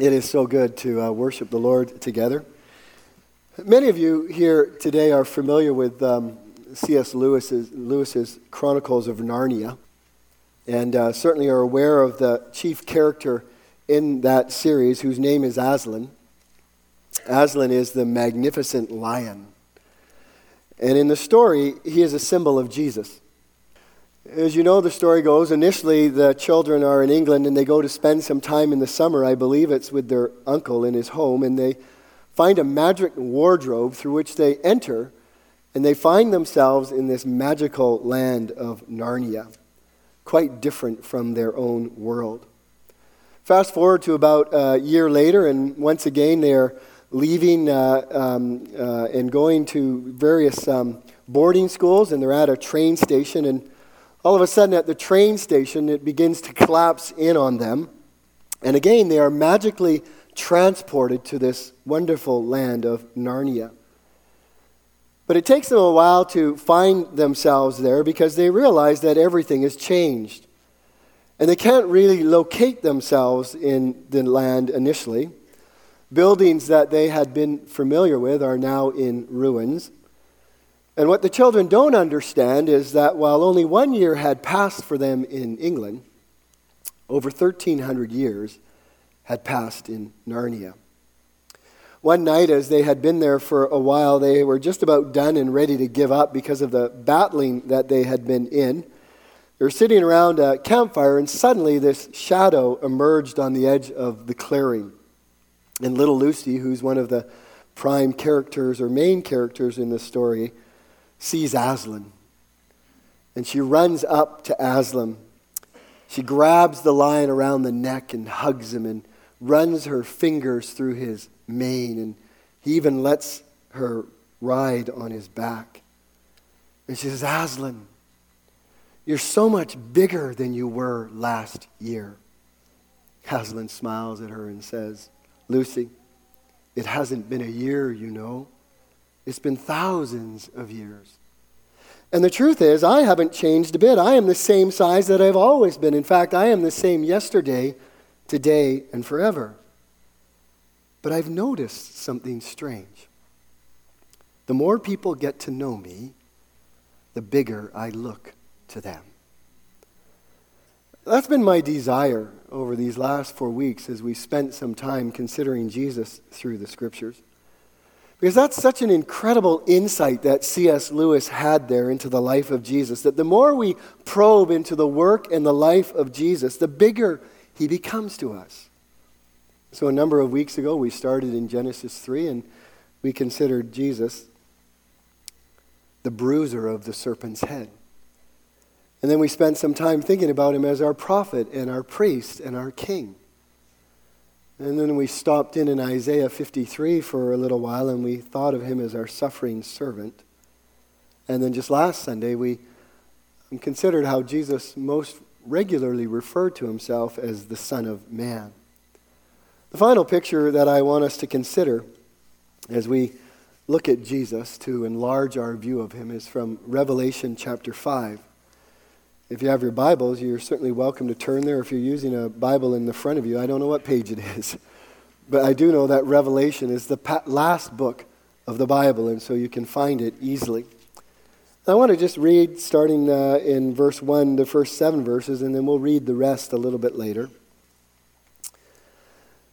It is so good to uh, worship the Lord together. Many of you here today are familiar with um, C.S. Lewis's, Lewis's, Chronicles of Narnia, and uh, certainly are aware of the chief character in that series, whose name is Aslan. Aslan is the magnificent lion. And in the story, he is a symbol of Jesus. As you know, the story goes, initially the children are in England and they go to spend some time in the summer. I believe it's with their uncle in his home, and they find a magic wardrobe through which they enter, and they find themselves in this magical land of Narnia, quite different from their own world. Fast forward to about a year later, and once again they are leaving uh, um, uh, and going to various um, boarding schools, and they're at a train station, and all of a sudden at the train station, it begins to collapse in on them. And again, they are magically transported to this wonderful land of Narnia. But it takes them a while to find themselves there because they realize that everything has changed. And they can't really locate themselves in the land initially. Buildings that they had been familiar with are now in ruins. And what the children don't understand is that while only one year had passed for them in England, over 1,300 years had passed in Narnia. One night, as they had been there for a while, they were just about done and ready to give up because of the battling that they had been in. They were sitting around a campfire, and suddenly this shadow emerged on the edge of the clearing. And little Lucy, who's one of the prime characters or main characters in the story, sees Aslan. And she runs up to Aslan. She grabs the lion around the neck and hugs him and runs her fingers through his mane. And he even lets her ride on his back. And she says, Aslan, you're so much bigger than you were last year. Aslan smiles at her and says, Lucy, it hasn't been a year, you know. It's been thousands of years. And the truth is, I haven't changed a bit. I am the same size that I've always been. In fact, I am the same yesterday, today, and forever. But I've noticed something strange. The more people get to know me, the bigger I look to them. That's been my desire over these last four weeks as we spent some time considering Jesus through the scriptures. Because that's such an incredible insight that C.S. Lewis had there into the life of Jesus. That the more we probe into the work and the life of Jesus, the bigger he becomes to us. So, a number of weeks ago, we started in Genesis 3 and we considered Jesus the bruiser of the serpent's head. And then we spent some time thinking about him as our prophet and our priest and our king. And then we stopped in in Isaiah 53 for a little while and we thought of him as our suffering servant. And then just last Sunday, we considered how Jesus most regularly referred to himself as the Son of Man. The final picture that I want us to consider as we look at Jesus to enlarge our view of him is from Revelation chapter 5. If you have your Bibles, you're certainly welcome to turn there. If you're using a Bible in the front of you, I don't know what page it is, but I do know that Revelation is the last book of the Bible, and so you can find it easily. I want to just read, starting uh, in verse 1, the first seven verses, and then we'll read the rest a little bit later.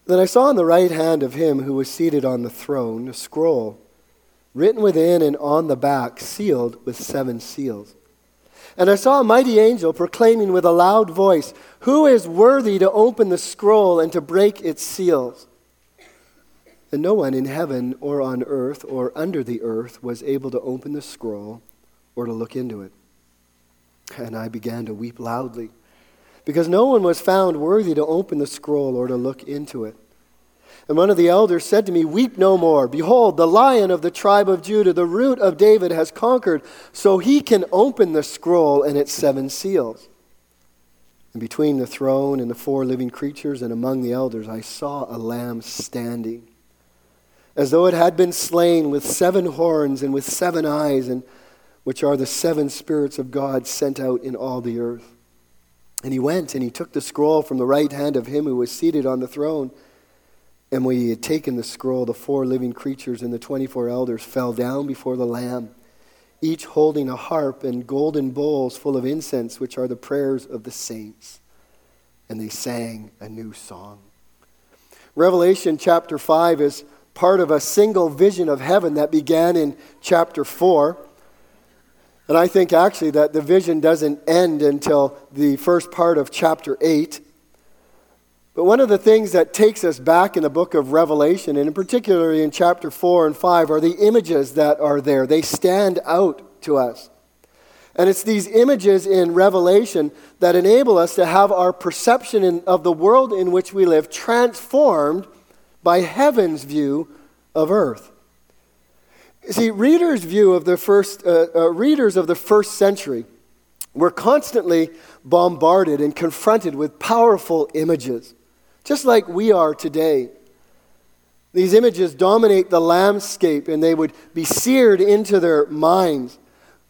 Then I saw on the right hand of him who was seated on the throne a scroll, written within and on the back, sealed with seven seals. And I saw a mighty angel proclaiming with a loud voice, Who is worthy to open the scroll and to break its seals? And no one in heaven or on earth or under the earth was able to open the scroll or to look into it. And I began to weep loudly, because no one was found worthy to open the scroll or to look into it. And one of the elders said to me, Weep no more. Behold, the lion of the tribe of Judah, the root of David, has conquered, so he can open the scroll and its seven seals. And between the throne and the four living creatures and among the elders, I saw a lamb standing, as though it had been slain with seven horns and with seven eyes, and which are the seven spirits of God sent out in all the earth. And he went and he took the scroll from the right hand of him who was seated on the throne. And when he had taken the scroll, the four living creatures and the 24 elders fell down before the Lamb, each holding a harp and golden bowls full of incense, which are the prayers of the saints. And they sang a new song. Revelation chapter 5 is part of a single vision of heaven that began in chapter 4. And I think actually that the vision doesn't end until the first part of chapter 8. But one of the things that takes us back in the book of Revelation, and in particularly in chapter 4 and 5, are the images that are there. They stand out to us. And it's these images in Revelation that enable us to have our perception in, of the world in which we live transformed by heaven's view of earth. See, readers' view of the first, uh, uh, readers of the first century were constantly bombarded and confronted with powerful images just like we are today. These images dominate the landscape and they would be seared into their minds.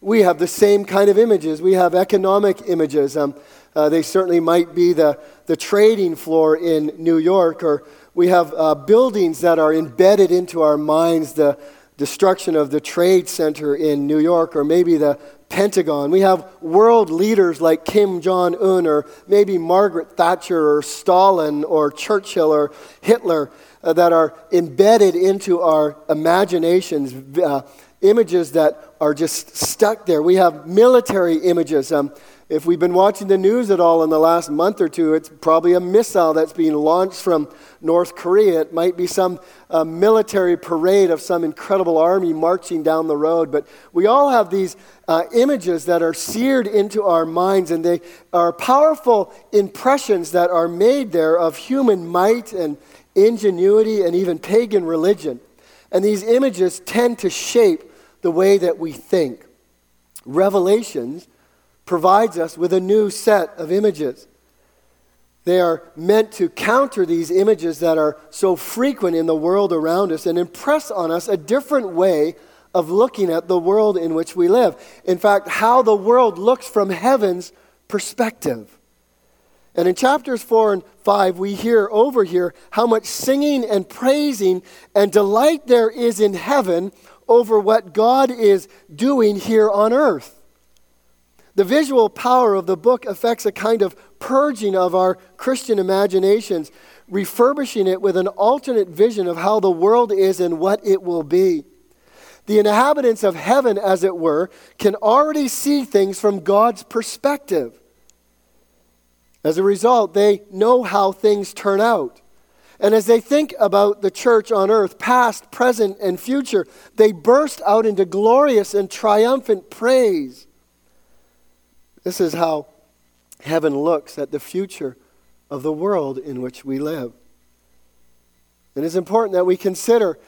We have the same kind of images. We have economic images. Um, uh, they certainly might be the, the trading floor in New York, or we have uh, buildings that are embedded into our minds, the destruction of the Trade Center in New York, or maybe the Pentagon. We have world leaders like Kim Jong un, or maybe Margaret Thatcher, or Stalin, or Churchill, or Hitler uh, that are embedded into our imaginations, uh, images that are just stuck there. We have military images. Um, if we've been watching the news at all in the last month or two, it's probably a missile that's being launched from North Korea. It might be some uh, military parade of some incredible army marching down the road. But we all have these uh, images that are seared into our minds, and they are powerful impressions that are made there of human might and ingenuity and even pagan religion. And these images tend to shape the way that we think. Revelations provides us with a new set of images. They are meant to counter these images that are so frequent in the world around us and impress on us a different way of looking at the world in which we live. In fact, how the world looks from heaven's perspective. And in chapters 4 and 5, we hear over here how much singing and praising and delight there is in heaven over what God is doing here on earth. The visual power of the book affects a kind of purging of our Christian imaginations, refurbishing it with an alternate vision of how the world is and what it will be. The inhabitants of heaven, as it were, can already see things from God's perspective. As a result, they know how things turn out. And as they think about the church on earth, past, present, and future, they burst out into glorious and triumphant praise. This is how heaven looks at the future of the world in which we live. And it's important that we consider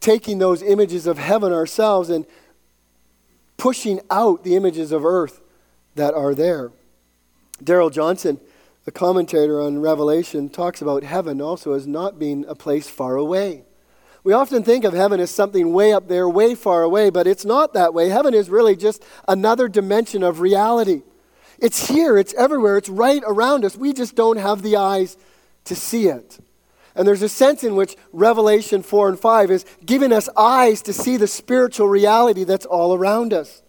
taking those images of heaven ourselves and pushing out the images of earth that are there. Darrell Johnson, a commentator on Revelation, talks about heaven also as not being a place far away. We often think of heaven as something way up there, way far away, but it's not that way. Heaven is really just another dimension of reality. It's here, it's everywhere, it's right around us. We just don't have the eyes to see it. And there's a sense in which Revelation 4 and 5 is giving us eyes to see the spiritual reality that's all around us.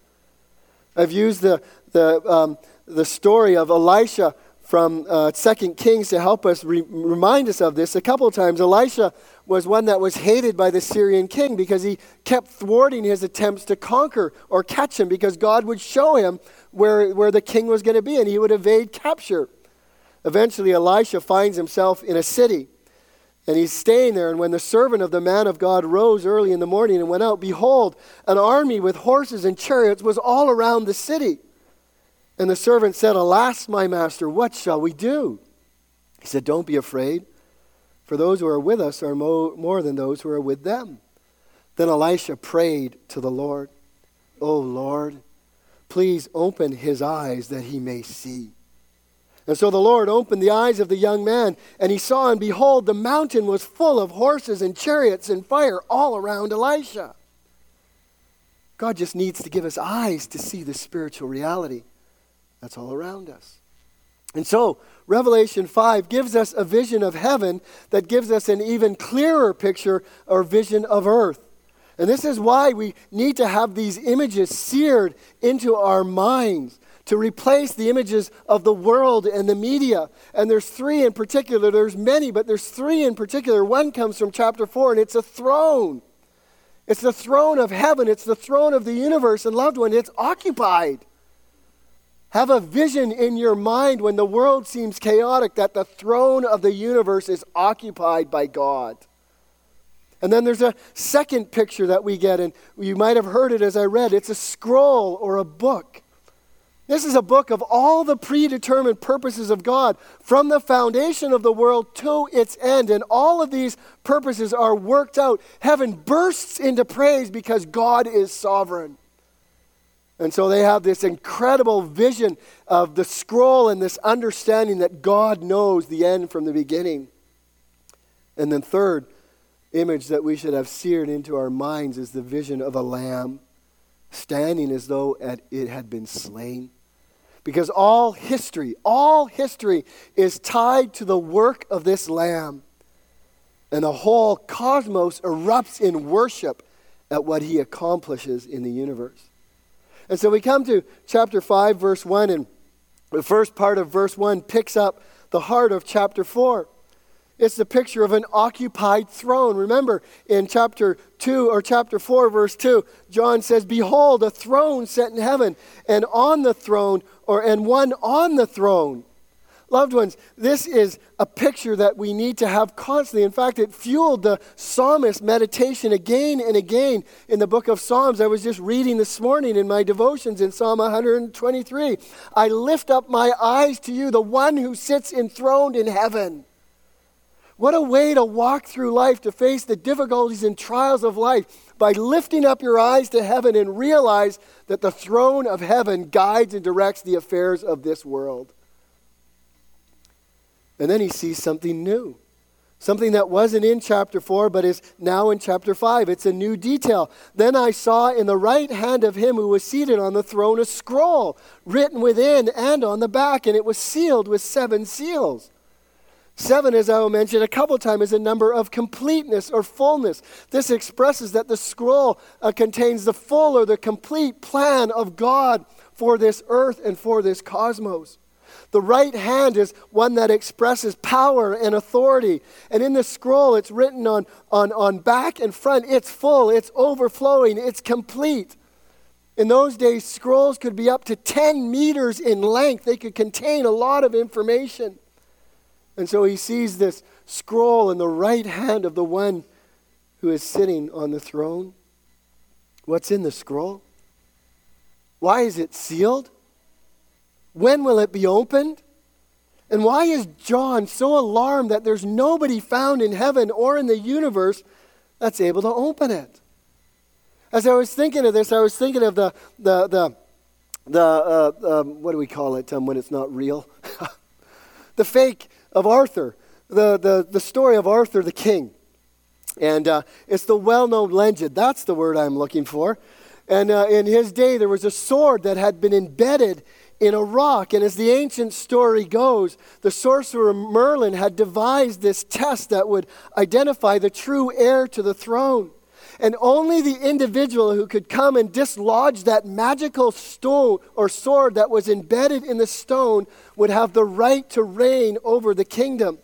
I've used the, the, um, the story of Elisha from uh, 2 Kings to help us re- remind us of this. A couple of times, Elisha was one that was hated by the Syrian king because he kept thwarting his attempts to conquer or catch him because God would show him where, where the king was going to be and he would evade capture. Eventually, Elisha finds himself in a city and he's staying there. And when the servant of the man of God rose early in the morning and went out, behold, an army with horses and chariots was all around the city. And the servant said, Alas, my master, what shall we do? He said, Don't be afraid, for those who are with us are mo- more than those who are with them. Then Elisha prayed to the Lord, O Lord, please open his eyes that he may see. And so the Lord opened the eyes of the young man, and he saw, and behold, the mountain was full of horses and chariots and fire all around Elisha. God just needs to give us eyes to see the spiritual reality that's all around us. And so, Revelation 5 gives us a vision of heaven that gives us an even clearer picture or vision of earth. And this is why we need to have these images seared into our minds to replace the images of the world and the media. And there's three in particular. There's many, but there's three in particular. One comes from chapter 4, and it's a throne. It's the throne of heaven, it's the throne of the universe. And loved one, it's occupied. Have a vision in your mind when the world seems chaotic that the throne of the universe is occupied by God. And then there's a second picture that we get, and you might have heard it as I read. It's a scroll or a book. This is a book of all the predetermined purposes of God from the foundation of the world to its end. And all of these purposes are worked out. Heaven bursts into praise because God is sovereign. And so they have this incredible vision of the scroll and this understanding that God knows the end from the beginning. And then, third image that we should have seared into our minds is the vision of a lamb standing as though it had been slain. Because all history, all history is tied to the work of this lamb. And the whole cosmos erupts in worship at what he accomplishes in the universe. And so we come to chapter 5, verse 1, and the first part of verse 1 picks up the heart of chapter 4. It's the picture of an occupied throne. Remember, in chapter 2 or chapter 4, verse 2, John says, Behold, a throne set in heaven, and on the throne, or and one on the throne. Loved ones, this is a picture that we need to have constantly. In fact, it fueled the psalmist meditation again and again in the book of Psalms. I was just reading this morning in my devotions in Psalm 123. I lift up my eyes to you, the one who sits enthroned in heaven. What a way to walk through life, to face the difficulties and trials of life by lifting up your eyes to heaven and realize that the throne of heaven guides and directs the affairs of this world. And then he sees something new. Something that wasn't in chapter 4, but is now in chapter 5. It's a new detail. Then I saw in the right hand of him who was seated on the throne a scroll written within and on the back, and it was sealed with seven seals. Seven, as I will mention a couple times, is a number of completeness or fullness. This expresses that the scroll uh, contains the full or the complete plan of God for this earth and for this cosmos. The right hand is one that expresses power and authority. And in the scroll, it's written on, on, on back and front. It's full, it's overflowing, it's complete. In those days, scrolls could be up to 10 meters in length, they could contain a lot of information. And so he sees this scroll in the right hand of the one who is sitting on the throne. What's in the scroll? Why is it sealed? When will it be opened? And why is John so alarmed that there's nobody found in heaven or in the universe that's able to open it? As I was thinking of this, I was thinking of the, the, the, the uh, um, what do we call it um, when it's not real? the fake of Arthur, the, the, the story of Arthur the king. And uh, it's the well known legend. That's the word I'm looking for. And uh, in his day, there was a sword that had been embedded in a rock. And as the ancient story goes, the sorcerer Merlin had devised this test that would identify the true heir to the throne. And only the individual who could come and dislodge that magical stone or sword that was embedded in the stone would have the right to reign over the kingdom.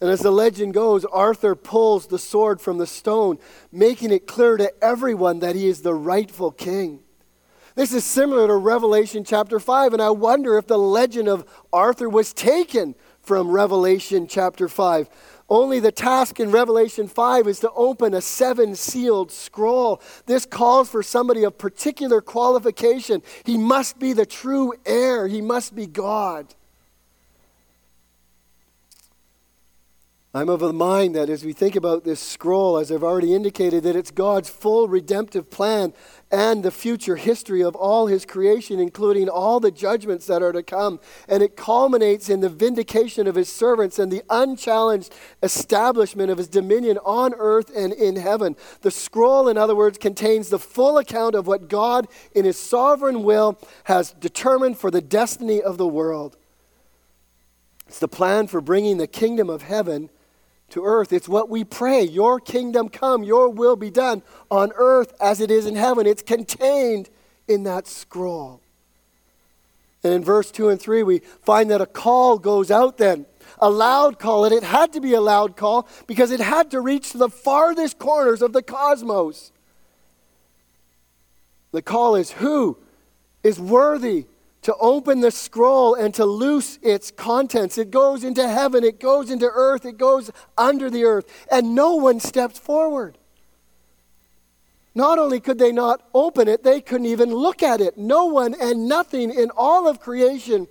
And as the legend goes, Arthur pulls the sword from the stone, making it clear to everyone that he is the rightful king. This is similar to Revelation chapter 5, and I wonder if the legend of Arthur was taken from Revelation chapter 5. Only the task in Revelation 5 is to open a seven sealed scroll. This calls for somebody of particular qualification. He must be the true heir, he must be God. I'm of the mind that as we think about this scroll, as I've already indicated, that it's God's full redemptive plan and the future history of all his creation, including all the judgments that are to come. And it culminates in the vindication of his servants and the unchallenged establishment of his dominion on earth and in heaven. The scroll, in other words, contains the full account of what God, in his sovereign will, has determined for the destiny of the world. It's the plan for bringing the kingdom of heaven to earth. It's what we pray. Your kingdom come, your will be done on earth as it is in heaven. It's contained in that scroll. And in verse 2 and 3, we find that a call goes out then. A loud call, and it had to be a loud call because it had to reach the farthest corners of the cosmos. The call is who is worthy to open the scroll and to loose its contents. It goes into heaven, it goes into earth, it goes under the earth, and no one steps forward. Not only could they not open it, they couldn't even look at it. No one and nothing in all of creation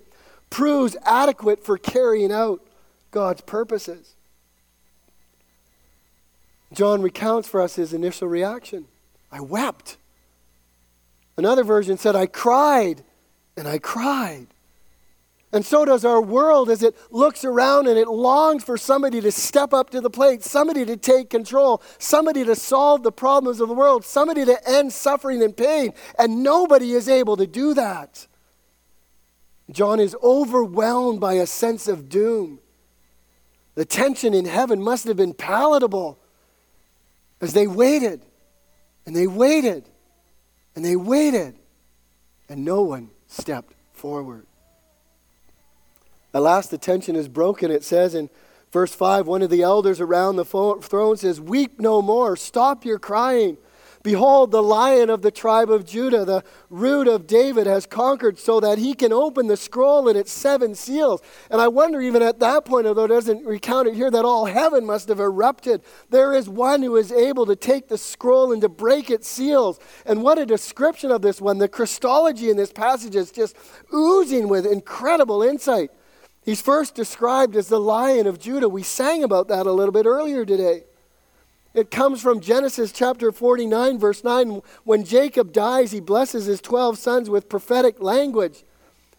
proves adequate for carrying out God's purposes. John recounts for us his initial reaction I wept. Another version said, I cried and I cried. And so does our world as it looks around and it longs for somebody to step up to the plate, somebody to take control, somebody to solve the problems of the world, somebody to end suffering and pain. And nobody is able to do that. John is overwhelmed by a sense of doom. The tension in heaven must have been palatable as they waited and they waited and they waited and no one stepped forward. At last, the tension is broken. It says in verse 5 one of the elders around the throne says, Weep no more, stop your crying. Behold, the lion of the tribe of Judah, the root of David, has conquered so that he can open the scroll and its seven seals. And I wonder, even at that point, although it doesn't recount it here, that all heaven must have erupted. There is one who is able to take the scroll and to break its seals. And what a description of this one. The Christology in this passage is just oozing with incredible insight. He's first described as the lion of Judah. We sang about that a little bit earlier today. It comes from Genesis chapter 49, verse 9. When Jacob dies, he blesses his 12 sons with prophetic language.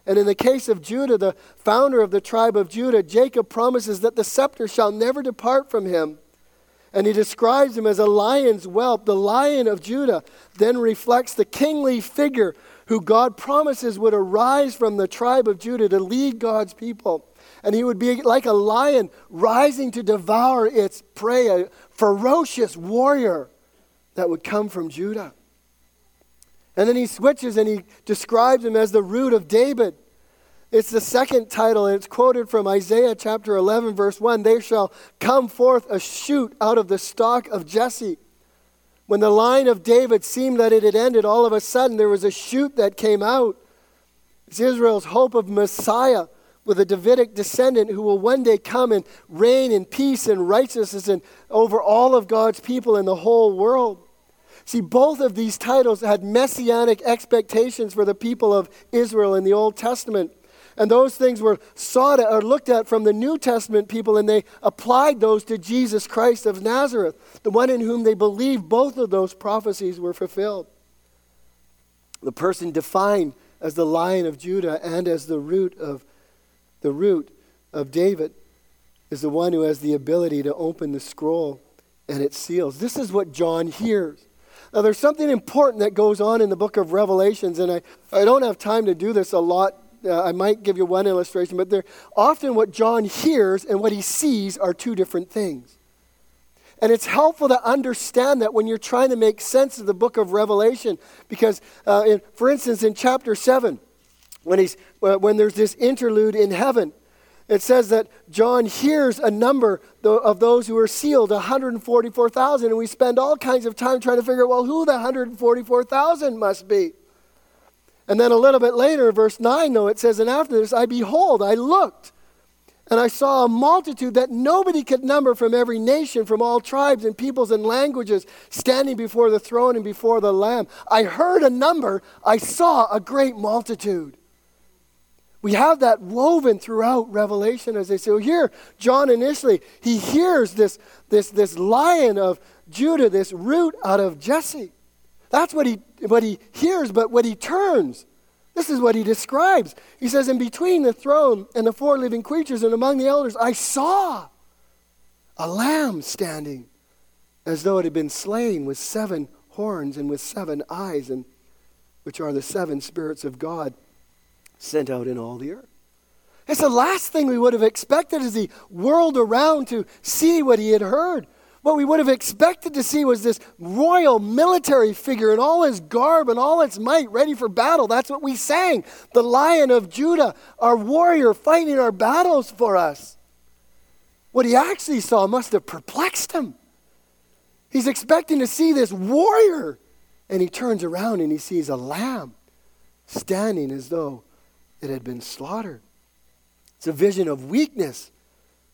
And in the case of Judah, the founder of the tribe of Judah, Jacob promises that the scepter shall never depart from him. And he describes him as a lion's whelp. The lion of Judah then reflects the kingly figure who God promises would arise from the tribe of Judah to lead God's people. And he would be like a lion rising to devour its prey, a ferocious warrior that would come from Judah. And then he switches and he describes him as the root of David. It's the second title, and it's quoted from Isaiah chapter 11, verse 1. There shall come forth a shoot out of the stock of Jesse. When the line of David seemed that it had ended, all of a sudden there was a shoot that came out. It's Israel's hope of Messiah with a Davidic descendant who will one day come and reign in peace and righteousness and over all of God's people in the whole world. See, both of these titles had messianic expectations for the people of Israel in the Old Testament. And those things were sought at or looked at from the New Testament people, and they applied those to Jesus Christ of Nazareth, the one in whom they believed both of those prophecies were fulfilled. The person defined as the lion of Judah and as the root of the root of David is the one who has the ability to open the scroll and its seals. This is what John hears. Now, there's something important that goes on in the book of Revelations, and I, I don't have time to do this a lot. Uh, I might give you one illustration, but they're, often what John hears and what he sees are two different things. And it's helpful to understand that when you're trying to make sense of the book of Revelation, because, uh, in, for instance, in chapter 7, when, he's, uh, when there's this interlude in heaven. It says that John hears a number of those who are sealed, 144,000, and we spend all kinds of time trying to figure out, well, who the 144,000 must be. And then a little bit later, verse 9, though, it says, And after this, I behold, I looked, and I saw a multitude that nobody could number from every nation, from all tribes and peoples and languages, standing before the throne and before the Lamb. I heard a number, I saw a great multitude. We have that woven throughout Revelation as they say, well, here, John initially, he hears this, this, this lion of Judah, this root out of Jesse. That's what he, what he hears, but what he turns, this is what he describes. He says, In between the throne and the four living creatures and among the elders, I saw a lamb standing as though it had been slain with seven horns and with seven eyes, and which are the seven spirits of God sent out in all the earth. It's the last thing we would have expected as he whirled around to see what he had heard. What we would have expected to see was this royal military figure in all his garb and all its might, ready for battle. That's what we sang. The Lion of Judah, our warrior, fighting our battles for us. What he actually saw must have perplexed him. He's expecting to see this warrior, and he turns around and he sees a lamb standing as though it had been slaughtered. It's a vision of weakness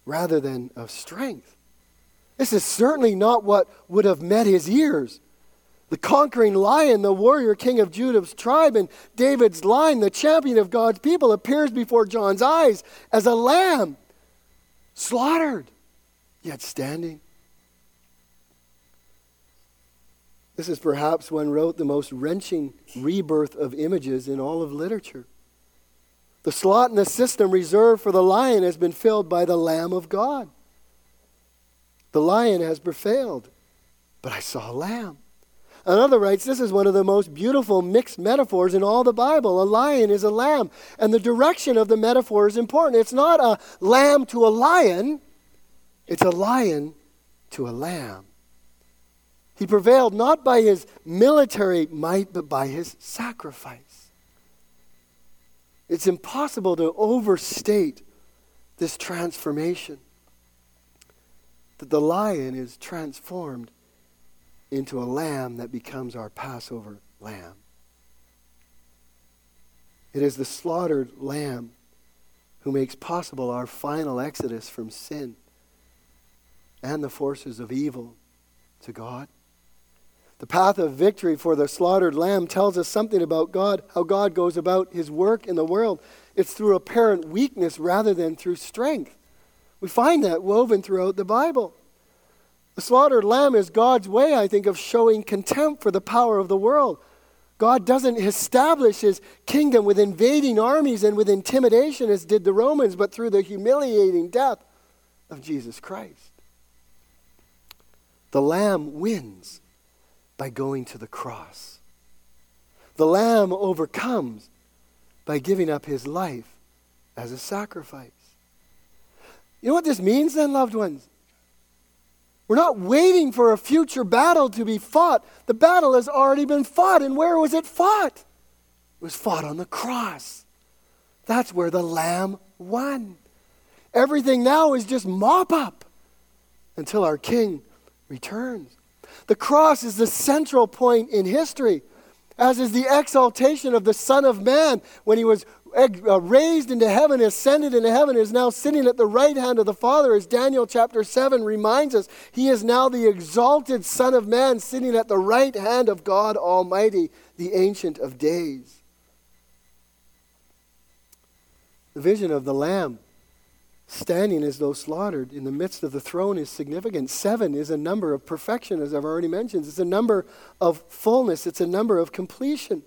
rather than of strength. This is certainly not what would have met his ears. The conquering lion, the warrior king of Judah's tribe, and David's line, the champion of God's people, appears before John's eyes as a lamb, slaughtered, yet standing. This is perhaps one wrote the most wrenching rebirth of images in all of literature. The slot in the system reserved for the lion has been filled by the Lamb of God. The lion has prevailed, but I saw a lamb. Another writes, This is one of the most beautiful mixed metaphors in all the Bible. A lion is a lamb. And the direction of the metaphor is important. It's not a lamb to a lion, it's a lion to a lamb. He prevailed not by his military might, but by his sacrifice. It's impossible to overstate this transformation that the lion is transformed into a lamb that becomes our Passover lamb. It is the slaughtered lamb who makes possible our final exodus from sin and the forces of evil to God. The path of victory for the slaughtered lamb tells us something about God, how God goes about his work in the world. It's through apparent weakness rather than through strength. We find that woven throughout the Bible. The slaughtered lamb is God's way, I think, of showing contempt for the power of the world. God doesn't establish his kingdom with invading armies and with intimidation as did the Romans, but through the humiliating death of Jesus Christ. The lamb wins by going to the cross. The lamb overcomes by giving up his life as a sacrifice. You know what this means then, loved ones? We're not waiting for a future battle to be fought. The battle has already been fought. And where was it fought? It was fought on the cross. That's where the Lamb won. Everything now is just mop up until our King returns. The cross is the central point in history, as is the exaltation of the Son of Man when he was uh, raised into heaven, ascended into heaven, is now sitting at the right hand of the Father, as Daniel chapter 7 reminds us. He is now the exalted Son of Man sitting at the right hand of God Almighty, the Ancient of Days. The vision of the Lamb standing as though slaughtered in the midst of the throne is significant. Seven is a number of perfection, as I've already mentioned. It's a number of fullness, it's a number of completion.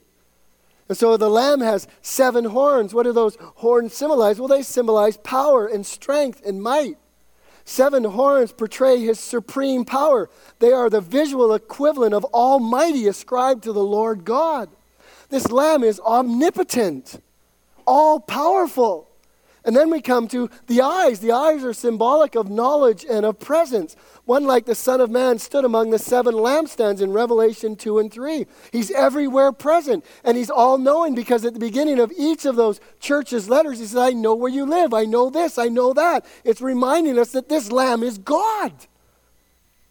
And so the lamb has seven horns. What do those horns symbolize? Well, they symbolize power and strength and might. Seven horns portray his supreme power. They are the visual equivalent of Almighty ascribed to the Lord God. This lamb is omnipotent, all powerful. And then we come to the eyes. The eyes are symbolic of knowledge and of presence. One, like the Son of Man, stood among the seven lampstands in Revelation 2 and 3. He's everywhere present, and he's all knowing because at the beginning of each of those churches' letters, he says, I know where you live. I know this. I know that. It's reminding us that this Lamb is God.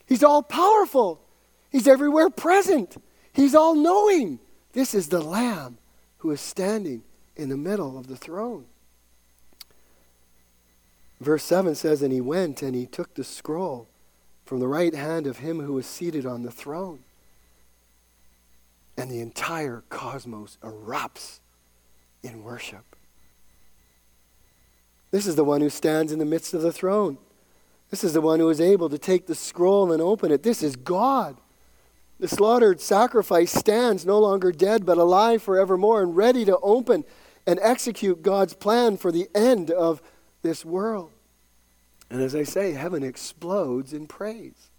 He's all powerful, he's everywhere present, he's all knowing. This is the Lamb who is standing in the middle of the throne. Verse 7 says, And he went and he took the scroll from the right hand of him who was seated on the throne. And the entire cosmos erupts in worship. This is the one who stands in the midst of the throne. This is the one who is able to take the scroll and open it. This is God. The slaughtered sacrifice stands no longer dead, but alive forevermore and ready to open and execute God's plan for the end of this world. And as I say, heaven explodes in praise.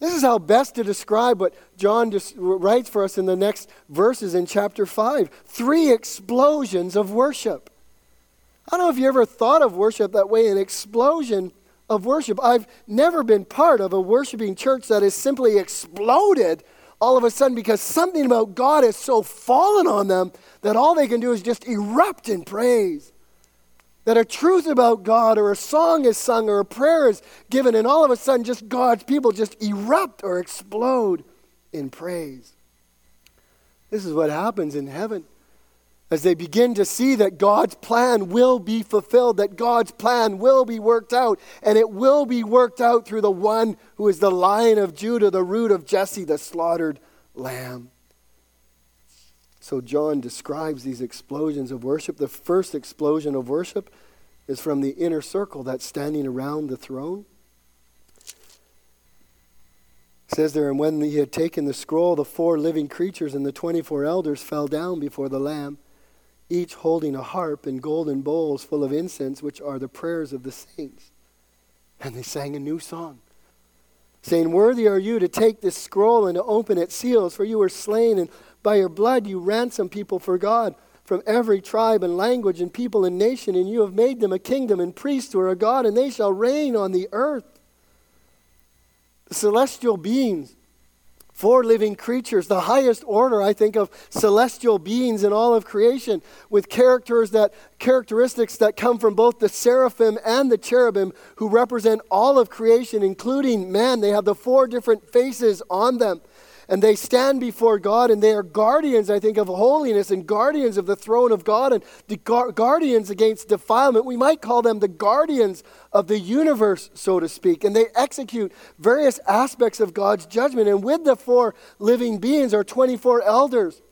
This is how best to describe what John writes for us in the next verses in chapter 5. Three explosions of worship. I don't know if you ever thought of worship that way an explosion of worship. I've never been part of a worshiping church that has simply exploded all of a sudden because something about God has so fallen on them that all they can do is just erupt in praise. That a truth about God or a song is sung or a prayer is given, and all of a sudden, just God's people just erupt or explode in praise. This is what happens in heaven as they begin to see that God's plan will be fulfilled, that God's plan will be worked out, and it will be worked out through the one who is the lion of Judah, the root of Jesse, the slaughtered lamb. So John describes these explosions of worship. The first explosion of worship is from the inner circle that's standing around the throne. It says there, and when he had taken the scroll, the four living creatures and the 24 elders fell down before the Lamb each holding a harp and golden bowls full of incense, which are the prayers of the saints. And they sang a new song, saying, Worthy are you to take this scroll and to open its seals, for you were slain, and by your blood you ransom people for God from every tribe and language and people and nation, and you have made them a kingdom and priests to our God, and they shall reign on the earth. The celestial beings Four living creatures, the highest order, I think, of celestial beings in all of creation, with characters that characteristics that come from both the seraphim and the cherubim, who represent all of creation, including man. They have the four different faces on them and they stand before God and they are guardians, I think, of holiness and guardians of the throne of God and the guardians against defilement. We might call them the guardians of the universe, so to speak. And they execute various aspects of God's judgment. And with the four living beings are 24 elders.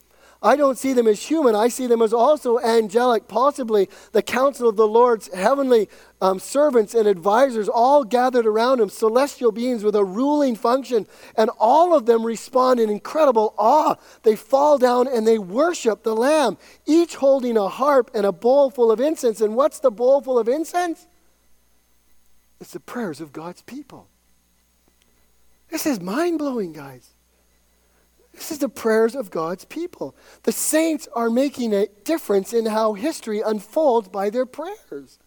I don't see them as human. I see them as also angelic, possibly the council of the Lord's heavenly um, servants and advisors, all gathered around him, celestial beings with a ruling function. And all of them respond in incredible awe. They fall down and they worship the Lamb, each holding a harp and a bowl full of incense. And what's the bowl full of incense? It's the prayers of God's people. This is mind blowing, guys. This is the prayers of God's people. The saints are making a difference in how history unfolds by their prayers.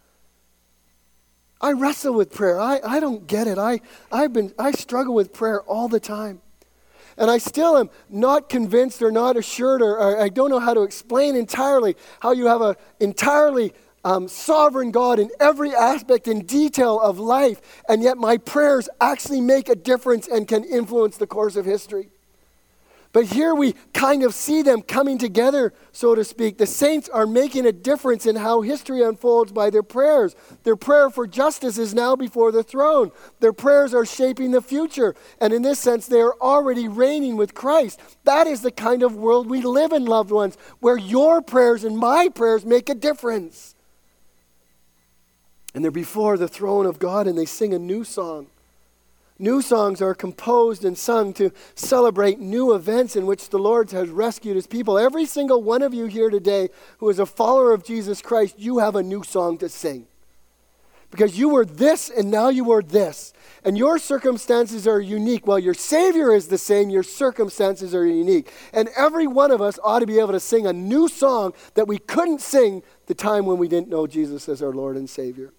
I wrestle with prayer. I, I don't get it. I, I've been, I struggle with prayer all the time. And I still am not convinced or not assured, or, or I don't know how to explain entirely how you have an entirely um, sovereign God in every aspect and detail of life, and yet my prayers actually make a difference and can influence the course of history. But here we kind of see them coming together, so to speak. The saints are making a difference in how history unfolds by their prayers. Their prayer for justice is now before the throne. Their prayers are shaping the future. And in this sense, they are already reigning with Christ. That is the kind of world we live in, loved ones, where your prayers and my prayers make a difference. And they're before the throne of God and they sing a new song. New songs are composed and sung to celebrate new events in which the Lord has rescued his people. Every single one of you here today who is a follower of Jesus Christ, you have a new song to sing. Because you were this and now you are this. And your circumstances are unique. While your Savior is the same, your circumstances are unique. And every one of us ought to be able to sing a new song that we couldn't sing the time when we didn't know Jesus as our Lord and Savior.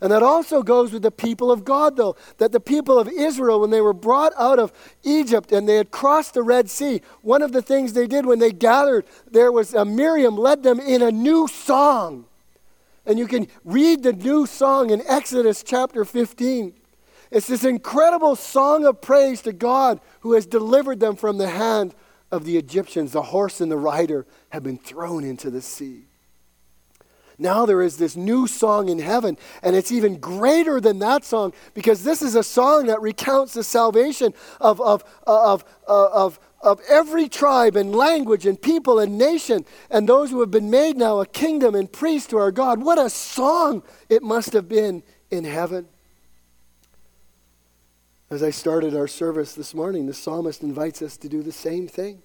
And that also goes with the people of God, though, that the people of Israel, when they were brought out of Egypt and they had crossed the Red Sea, one of the things they did when they gathered there was uh, Miriam led them in a new song. And you can read the new song in Exodus chapter 15. It's this incredible song of praise to God who has delivered them from the hand of the Egyptians. The horse and the rider have been thrown into the sea. Now there is this new song in heaven, and it's even greater than that song because this is a song that recounts the salvation of, of, of, of, of, every tribe and language and people and nation, and those who have been made now a kingdom and priest to our God. What a song it must have been in heaven. As I started our service this morning, the psalmist invites us to do the same thing.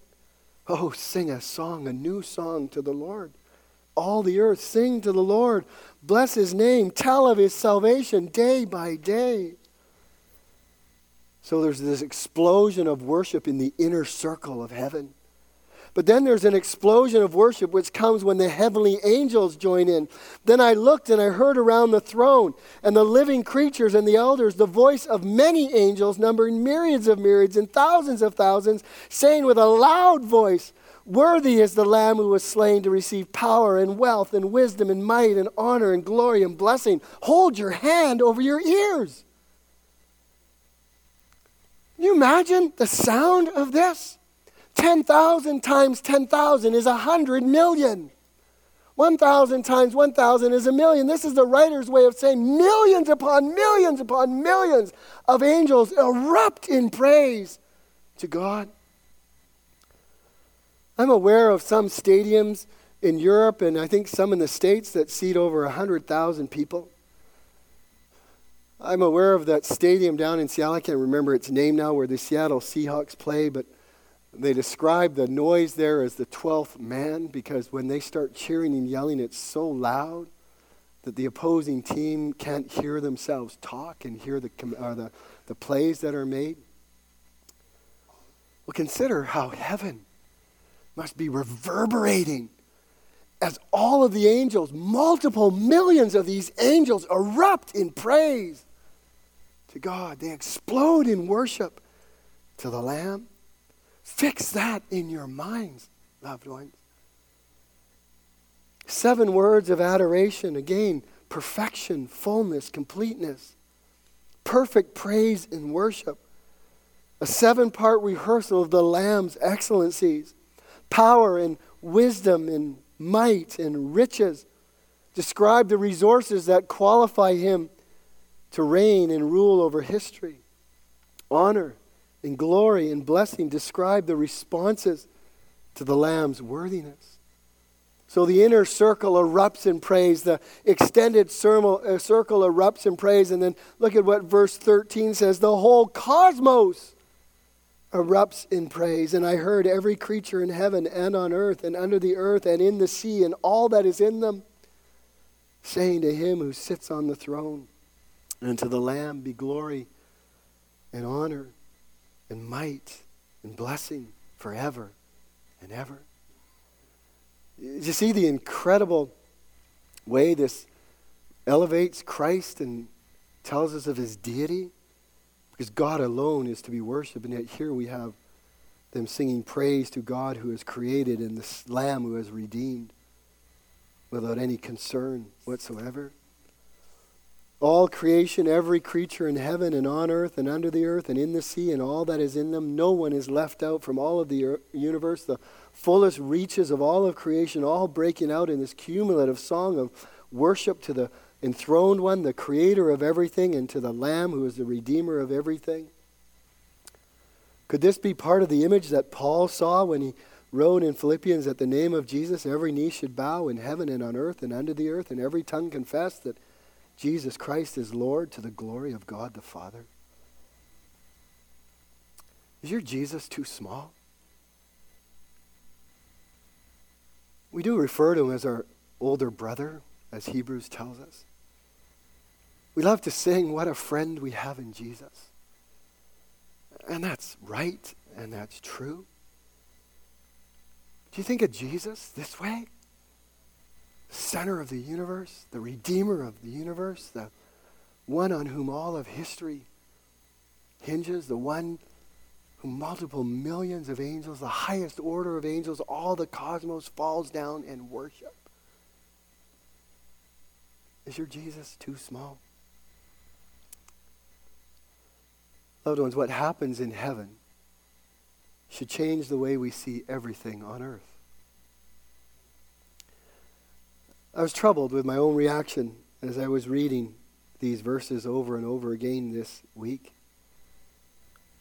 Oh, sing a song, a new song to the Lord all the earth. Sing to the Lord. Bless his name. Tell of his salvation day by day. So there's this explosion of worship in the inner circle of heaven. But then there's an explosion of worship which comes when the heavenly angels join in. Then I looked and I heard around the throne and the living creatures and the elders the voice of many angels, numbering myriads of myriads and thousands of thousands, saying with a loud voice, Worthy is the Lamb who was slain to receive power and wealth and wisdom and might and honor and glory and blessing. Hold your hand over your ears. Can you imagine the sound of this? 10,000 times 10,000 is 100 million. 1,000 times 1,000 is a million. This is the writer's way of saying millions upon millions upon millions of angels erupt in praise to God. I'm aware of some stadiums in Europe and I think some in the States that seat over 100,000 people. I'm aware of that stadium down in Seattle. I can't remember its name now where the Seattle Seahawks play, but they describe the noise there as the 12th man because when they start cheering and yelling, it's so loud that the opposing team can't hear themselves talk and hear the, the, the plays that are made. Well, consider how heaven must be reverberating as all of the angels, multiple millions of these angels, erupt in praise to God. They explode in worship to the Lamb. Fix that in your minds, loved ones. Seven words of adoration. Again, perfection, fullness, completeness, perfect praise and worship. A seven part rehearsal of the Lamb's excellencies, power and wisdom and might and riches. Describe the resources that qualify him to reign and rule over history. Honor and glory and blessing describe the responses to the Lamb's worthiness. So the inner circle erupts in praise, the extended uh, circle erupts in praise. And then look at what verse 13 says the whole cosmos erupts in praise. And I heard every creature in heaven and on earth and under the earth and in the sea and all that is in them saying to him who sits on the throne, and to the Lamb be glory and honor and might and blessing forever and ever. You see the incredible way this elevates Christ and tells us of his deity? Because God alone is to be worshiped, and yet here we have them singing praise to God who has created and the Lamb who has redeemed without any concern whatsoever. All creation, every creature in heaven and on earth and under the earth and in the sea and all that is in them, no one is left out from all of the universe, the fullest reaches of all of creation, all breaking out in this cumulative song of worship to the enthroned one, the creator of everything, and to the Lamb who is the redeemer of everything. Could this be part of the image that Paul saw when he wrote in Philippians that the name of Jesus every knee should bow in heaven and on earth and under the earth, and every tongue confess that Jesus Christ is Lord to the glory of God the Father? Is your Jesus too small? We do refer to him as our older brother, as Hebrews tells us. We love to sing, What a friend we have in Jesus. And that's right and that's true. Do you think of Jesus this way? The center of the universe, the redeemer of the universe, the one on whom all of history hinges, the one whom multiple millions of angels, the highest order of angels, all the cosmos falls down and worship. Is your Jesus too small? Loved ones, what happens in heaven should change the way we see everything on earth. I was troubled with my own reaction as I was reading these verses over and over again this week.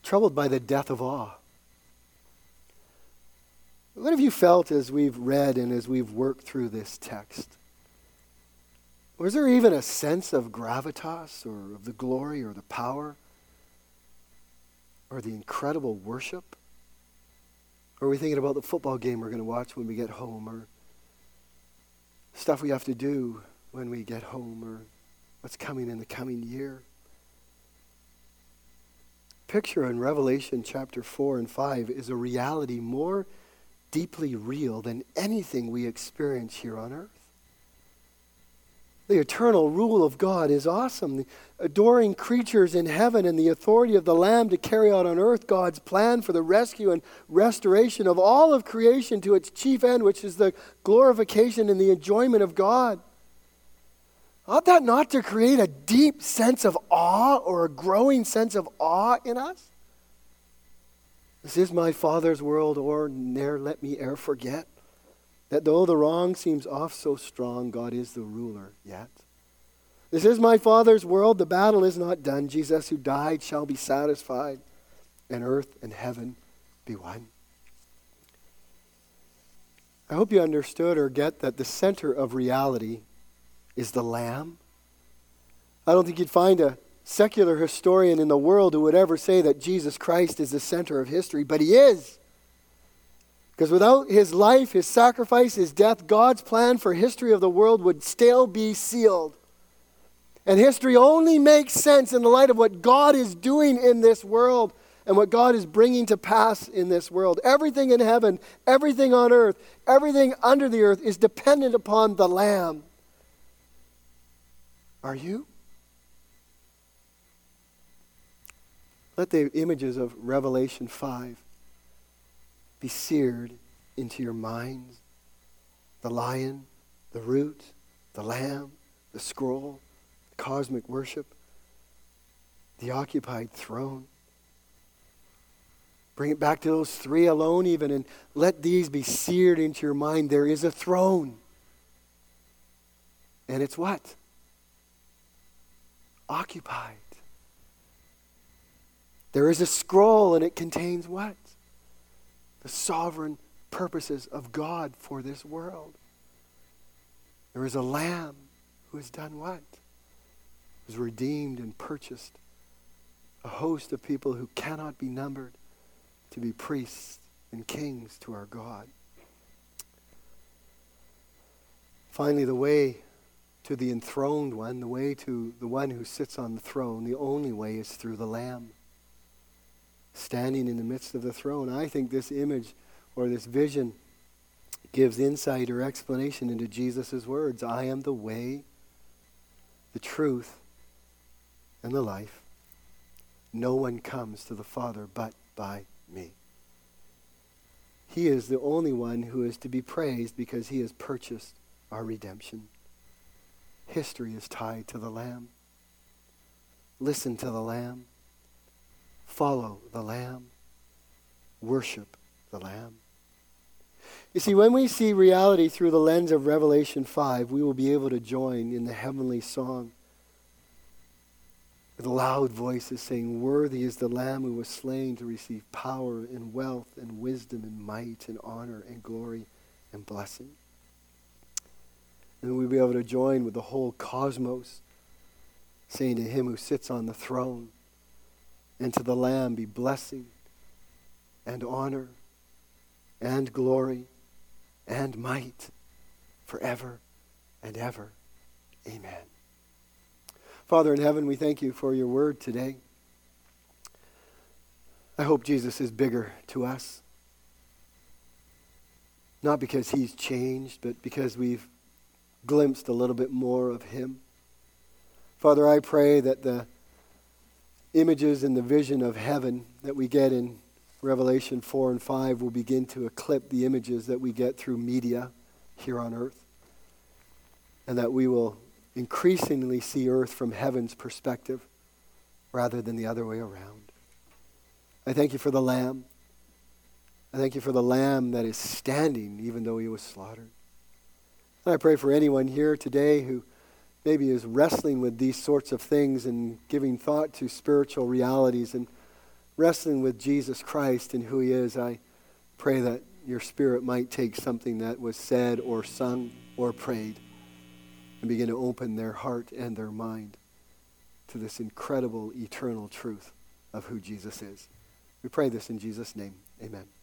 Troubled by the death of awe. What have you felt as we've read and as we've worked through this text? Was there even a sense of gravitas or of the glory or the power or the incredible worship? Or are we thinking about the football game we're going to watch when we get home or stuff we have to do when we get home or what's coming in the coming year. Picture in Revelation chapter 4 and 5 is a reality more deeply real than anything we experience here on earth. The eternal rule of God is awesome. The adoring creatures in heaven and the authority of the Lamb to carry out on earth God's plan for the rescue and restoration of all of creation to its chief end, which is the glorification and the enjoyment of God. Ought that not to create a deep sense of awe or a growing sense of awe in us? This is my Father's world, or ne'er let me e'er forget that though the wrong seems oft so strong, God is the ruler yet. This is my Father's world. The battle is not done. Jesus, who died, shall be satisfied, and earth and heaven be one. I hope you understood or get that the center of reality is the Lamb. I don't think you'd find a secular historian in the world who would ever say that Jesus Christ is the center of history, but he is. Because without his life, his sacrifice, his death, God's plan for history of the world would still be sealed. And history only makes sense in the light of what God is doing in this world and what God is bringing to pass in this world. Everything in heaven, everything on earth, everything under the earth is dependent upon the Lamb. Are you? Let the images of Revelation 5 be seared into your minds. The lion, the root, the lamb, the scroll, the cosmic worship, the occupied throne. Bring it back to those three alone, even, and let these be seared into your mind. There is a throne. And it's what? Occupied. There is a scroll, and it contains what? The sovereign purposes of God for this world. There is a lamb who has done what? Who Has redeemed and purchased a host of people who cannot be numbered to be priests and kings to our God. Finally, the way to the enthroned one, the way to the one who sits on the throne, the only way is through the Lamb standing in the midst of the throne. I think this image or this vision gives insight or explanation into Jesus' words I am the way, the truth, and the life. No one comes to the Father but by me. He is the only one who is to be praised because he has purchased our redemption. History is tied to the Lamb. Listen to the Lamb. Follow the Lamb. Worship the Lamb. You see, when we see reality through the lens of Revelation 5, we will be able to join in the heavenly song with loud voices saying, Worthy is the Lamb who was slain to receive power and wealth and wisdom and might and honor and glory and blessing. And we'll be able to join with the whole cosmos saying to him who sits on the throne, and to the Lamb be blessing and honor and glory and might forever and ever. Amen. Father in heaven, we thank you for your word today. I hope Jesus is bigger to us. Not because he's changed, but because we've glimpsed a little bit more of him. Father, I pray that the images and the vision of heaven that we get in Revelation 4 and 5 will begin to eclipse the images that we get through media here on earth. And that we will increasingly see earth from heaven's perspective rather than the other way around. I thank you for the Lamb. I thank you for the Lamb that is standing even though he was slaughtered. And I pray for anyone here today who maybe is wrestling with these sorts of things and giving thought to spiritual realities and wrestling with Jesus Christ and who he is, I pray that your spirit might take something that was said or sung or prayed and begin to open their heart and their mind to this incredible eternal truth of who Jesus is. We pray this in Jesus' name. Amen.